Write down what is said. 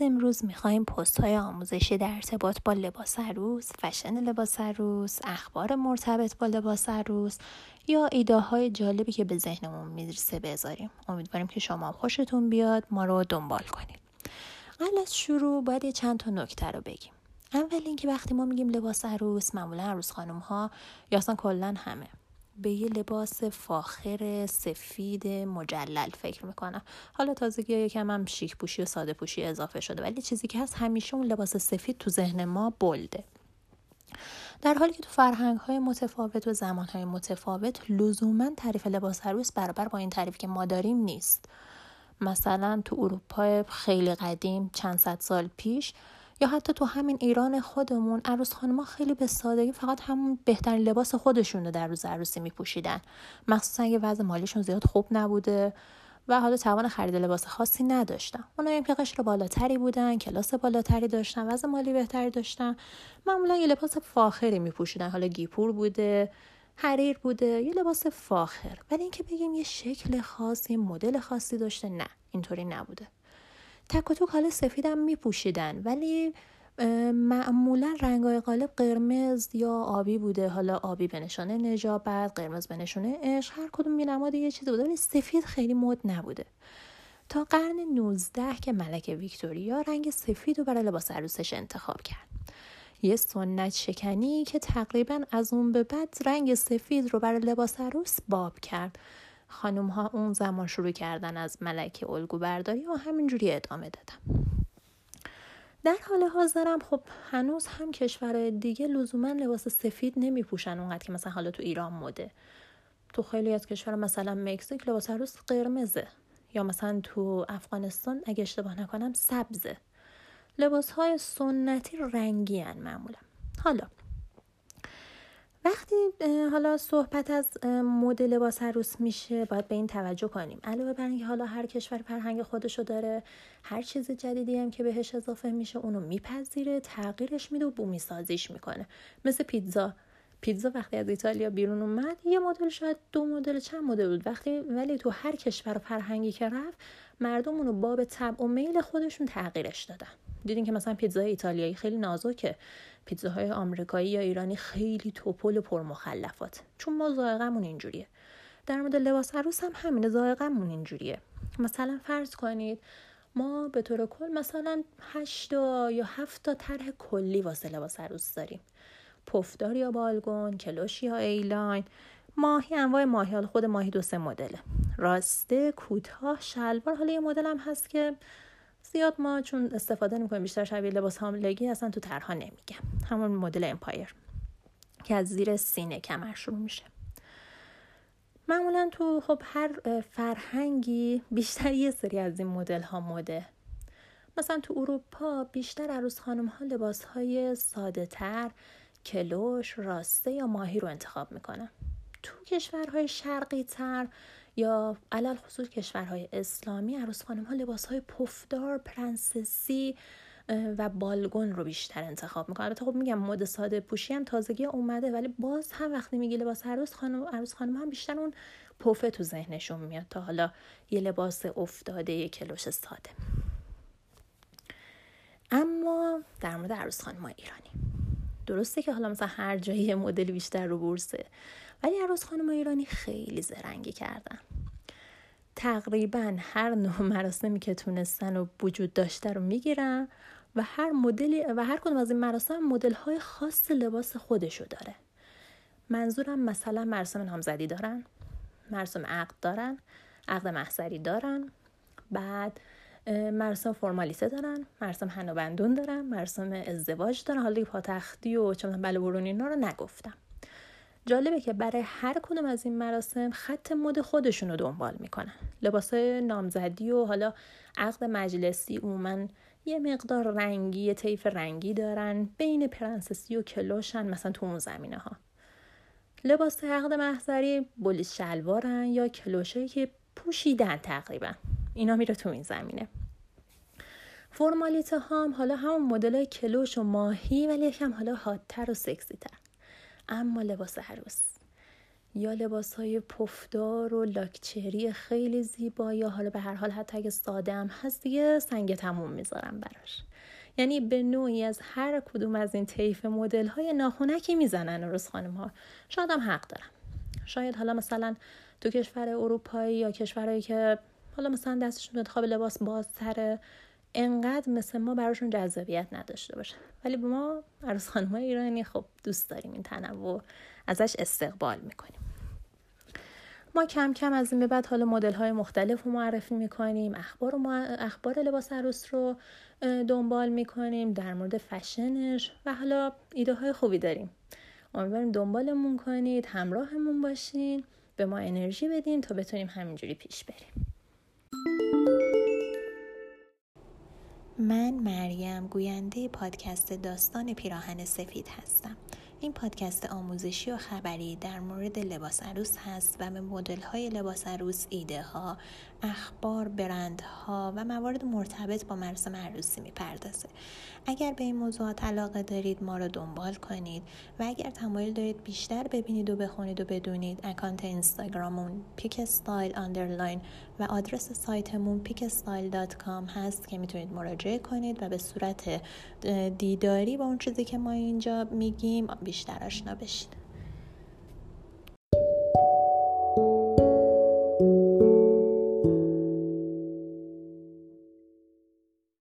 امروز می‌خوایم پست های آموزشی در ارتباط با لباس عروس، فشن لباس عروس، اخبار مرتبط با لباس عروس یا ایده های جالبی که به ذهنمون می‌رسه بذاریم. امیدواریم که شما خوشتون بیاد ما رو دنبال کنید. قبل از شروع باید یه چند تا نکته رو بگیم. اول اینکه وقتی ما میگیم لباس عروس معمولا عروس خانم ها یا اصلا کلا همه به یه لباس فاخر سفید مجلل فکر می‌کنم. حالا تازگی یکم هم شیک پوشی و ساده پوشی اضافه شده ولی چیزی که هست همیشه اون لباس سفید تو ذهن ما بلده. در حالی که تو فرهنگ های متفاوت و زمان های متفاوت لزوما تعریف لباس عروس برابر با این تعریف که ما داریم نیست. مثلا تو اروپا خیلی قدیم چند صد سال پیش یا حتی تو همین ایران خودمون عروس خانما خیلی به سادگی فقط همون بهترین لباس خودشون رو در روز عروسی میپوشیدن. مخصوصا اگه وضع مالیشون زیاد خوب نبوده و حالا توان خرید لباس خاصی اونایی هم که قشر بالاتری بودن کلاس بالاتری داشتن وضع مالی بهتری داشتن. معمولا یه لباس فاخری میپوشیدن. حالا گیپور بوده حریر بوده یه لباس فاخر. ولی اینکه بگیم یه شکل خاصی مدل خاصی داشته نه اینطوری نبوده. تک و توک حالا سفیدم میپوشیدن ولی معمولا رنگای غالب قرمز یا آبی بوده. حالا آبی به نشانه نجابت قرمز به نشانه عشق هر کدوم می نماد یه چیزی بوده ولی سفید خیلی مد نبوده. تا قرن 19 که ملکه ویکتوریا رنگ سفید رو برای لباس عروسش انتخاب کرد. یه سنت شکنی که تقریبا از اون به بعد رنگ سفید رو برای لباس عروس باب کرد. خانم ها اون زمان شروع کردن از ملکه الگو برداری و همینجوری ادامه دادم در حال حاضرم خب هنوز هم کشورهای دیگه لزوما لباس سفید نمی پوشن اونقدر که مثلا حالا تو ایران مده. تو خیلی از کشور مثلا مکزیک لباس عروس قرمزه یا مثلا تو افغانستان اگه اشتباه نکنم سبزه. لباس های سنتی رنگی هن معمولا. حالا وقتی حالا صحبت از مدل لباس عروس میشه باید به این توجه کنیم. علاوه بر اینکه حالا هر کشور فرهنگ خودشو داره هر چیز جدیدی هم که بهش اضافه میشه اونو میپذیره تغییرش میده و بومی سازیش می‌کنه. مثل پیتزا. پیتزا وقتی از ایتالیا بیرون اومد یه مدل شاید دو مدل چند مدل بود. وقتی ولی تو هر کشور فرهنگی که رفت مردم اونو باب طبع و میل خودشون تغییرش دادن. دیدین که مثلا پیتزای ایتالیایی خیلی نازکه. پیتزاهای آمریکایی یا ایرانی خیلی توپل و پرمخلفات. چون ما ذائقمون اینجوریه. در مورد لباس عروس هم همینه ذائقمون اینجوریه. مثلا فرض کنید ما به طور کل مثلا هشت یا هفت تا طرح کلی واسه لباس عروس داریم. پفدار یا ball gown کلوش یا A-line. ماهی انواع ماهی. حالا خود ماهی دو سه مدله. راسته کوتاه شلوار. حالا یه مدل هم هست که زیاد ما چون استفاده نمی‌کنیم بیشتر شبیه لباس حاملگی اصلا تو طرحها نمیگم. همون مدل empire که از زیر سینه کمر شروع میشه. معمولا تو خب هر فرهنگی بیشتر یه سری از این مدل ها مده. مثلا تو اروپا بیشتر عروس خانم ها لباس های ساده تر کلوش راسته یا ماهی رو انتخاب می‌کنن. تو کشورهای شرقی تر یا علل خصوص کشورهای اسلامی عروس خانم ها لباس های پفدار پرنسسی و بالگون رو بیشتر انتخاب می‌کنن. البته خب میگم مد ساده پوشی هم تازگی اومده ولی باز هم وقتی میگی لباس عروس خانم عروس خانم هم بیشتر اون پفه تو ذهنشون میاد تا حالا یه لباس افتاده یه کلوش ساده. اما در مورد عروس خانم ایرانی. درسته که حالا مثلا هر جایی مدل بیشتر رو بورسه ولی عروس خانم ایرانی خیلی زرنگی کردن. تقریبا هر نوع مراسمی که تونستن و وجود داشته رو می‌گیرن و هر مدلی و هر کدوم از این مراسم مدل های خاص لباس خودشو داره. منظورم مثلا مراسم نامزدی دارن مراسم عقد دارن عقد محضری دارن بعد مراسم فرمالیته دارن مراسم هنوبندون دارن مراسم ازدواج دارن. حالا پاتختی و چون بله برونی اینا رو نگفتم. جالبه که برای هر کدوم از این مراسم خط مد خودشون رو دنبال می‌کنن. لباس نامزدی و حالا عقد مجلسی عموما یه مقدار رنگی یه طیف رنگی دارن. بین پرنسسی و کلوشن مثلا تو اون زمینه ها لباس عقد محضری بولیس شلوارن یا کلوشایی که پوشیدن تقریبا. اینا میره تو این زمینه. فرمالیته هم حالا همون مدل کلوش و ماهی ولی یکم حالا حادتر و سکسی تر اما لباس عروس یا لباس های پفدار و لاکچری خیلی زیبا یا حالا به هر حال حتی اگه ساده هم هست دیگه سنگ تموم می‌ذارم براش. یعنی به نوعی از هر کدوم از این طیف مدل های ناخونکی می‌زنن روز خانم ها شاید هم حق دارم. شاید حالا مثلا تو کشور اروپایی یا کشورهایی که حالا مثلا دستشون انتخاب لباس بازتره انقدر مثل ما براشون جذابیت نداشته باشه. ولی به ما عروس خانم ایرانی خب دوست داریم این تنوع ازش استقبال می‌کنیم. ما کم کم از این به بعد حالا مدل های مختلف رو معرفی می‌کنیم اخبار, و اخبار لباس عروس رو دنبال می‌کنیم در مورد فشنش و حالا ایده های خوبی داریم. امیدواریم دنبالمون کنید همراهمون باشین به ما انرژی بدین تا بتونیم همینجوری پیش بریم. من مریم گوینده پادکست داستان پیراهن سفید هستم. این پادکست آموزشی و خبری در مورد لباس عروس هست و به مدل های لباس عروس ایده ها، اخبار، برندها و موارد مرتبط با مراسم عروسی می‌پردازه. اگر به این موضوعات علاقه دارید ما رو دنبال کنید و اگر تمایل دارید بیشتر ببینید و بخونید و بدونید اکانت اینستاگراممون پیک استایل underline و آدرس سایتمون پیکستایل.com هست که می‌تونید مراجعه کنید و به صورت دیداری با اون چیزی که ما اینجا میگیم بیشتر آشنا بشید.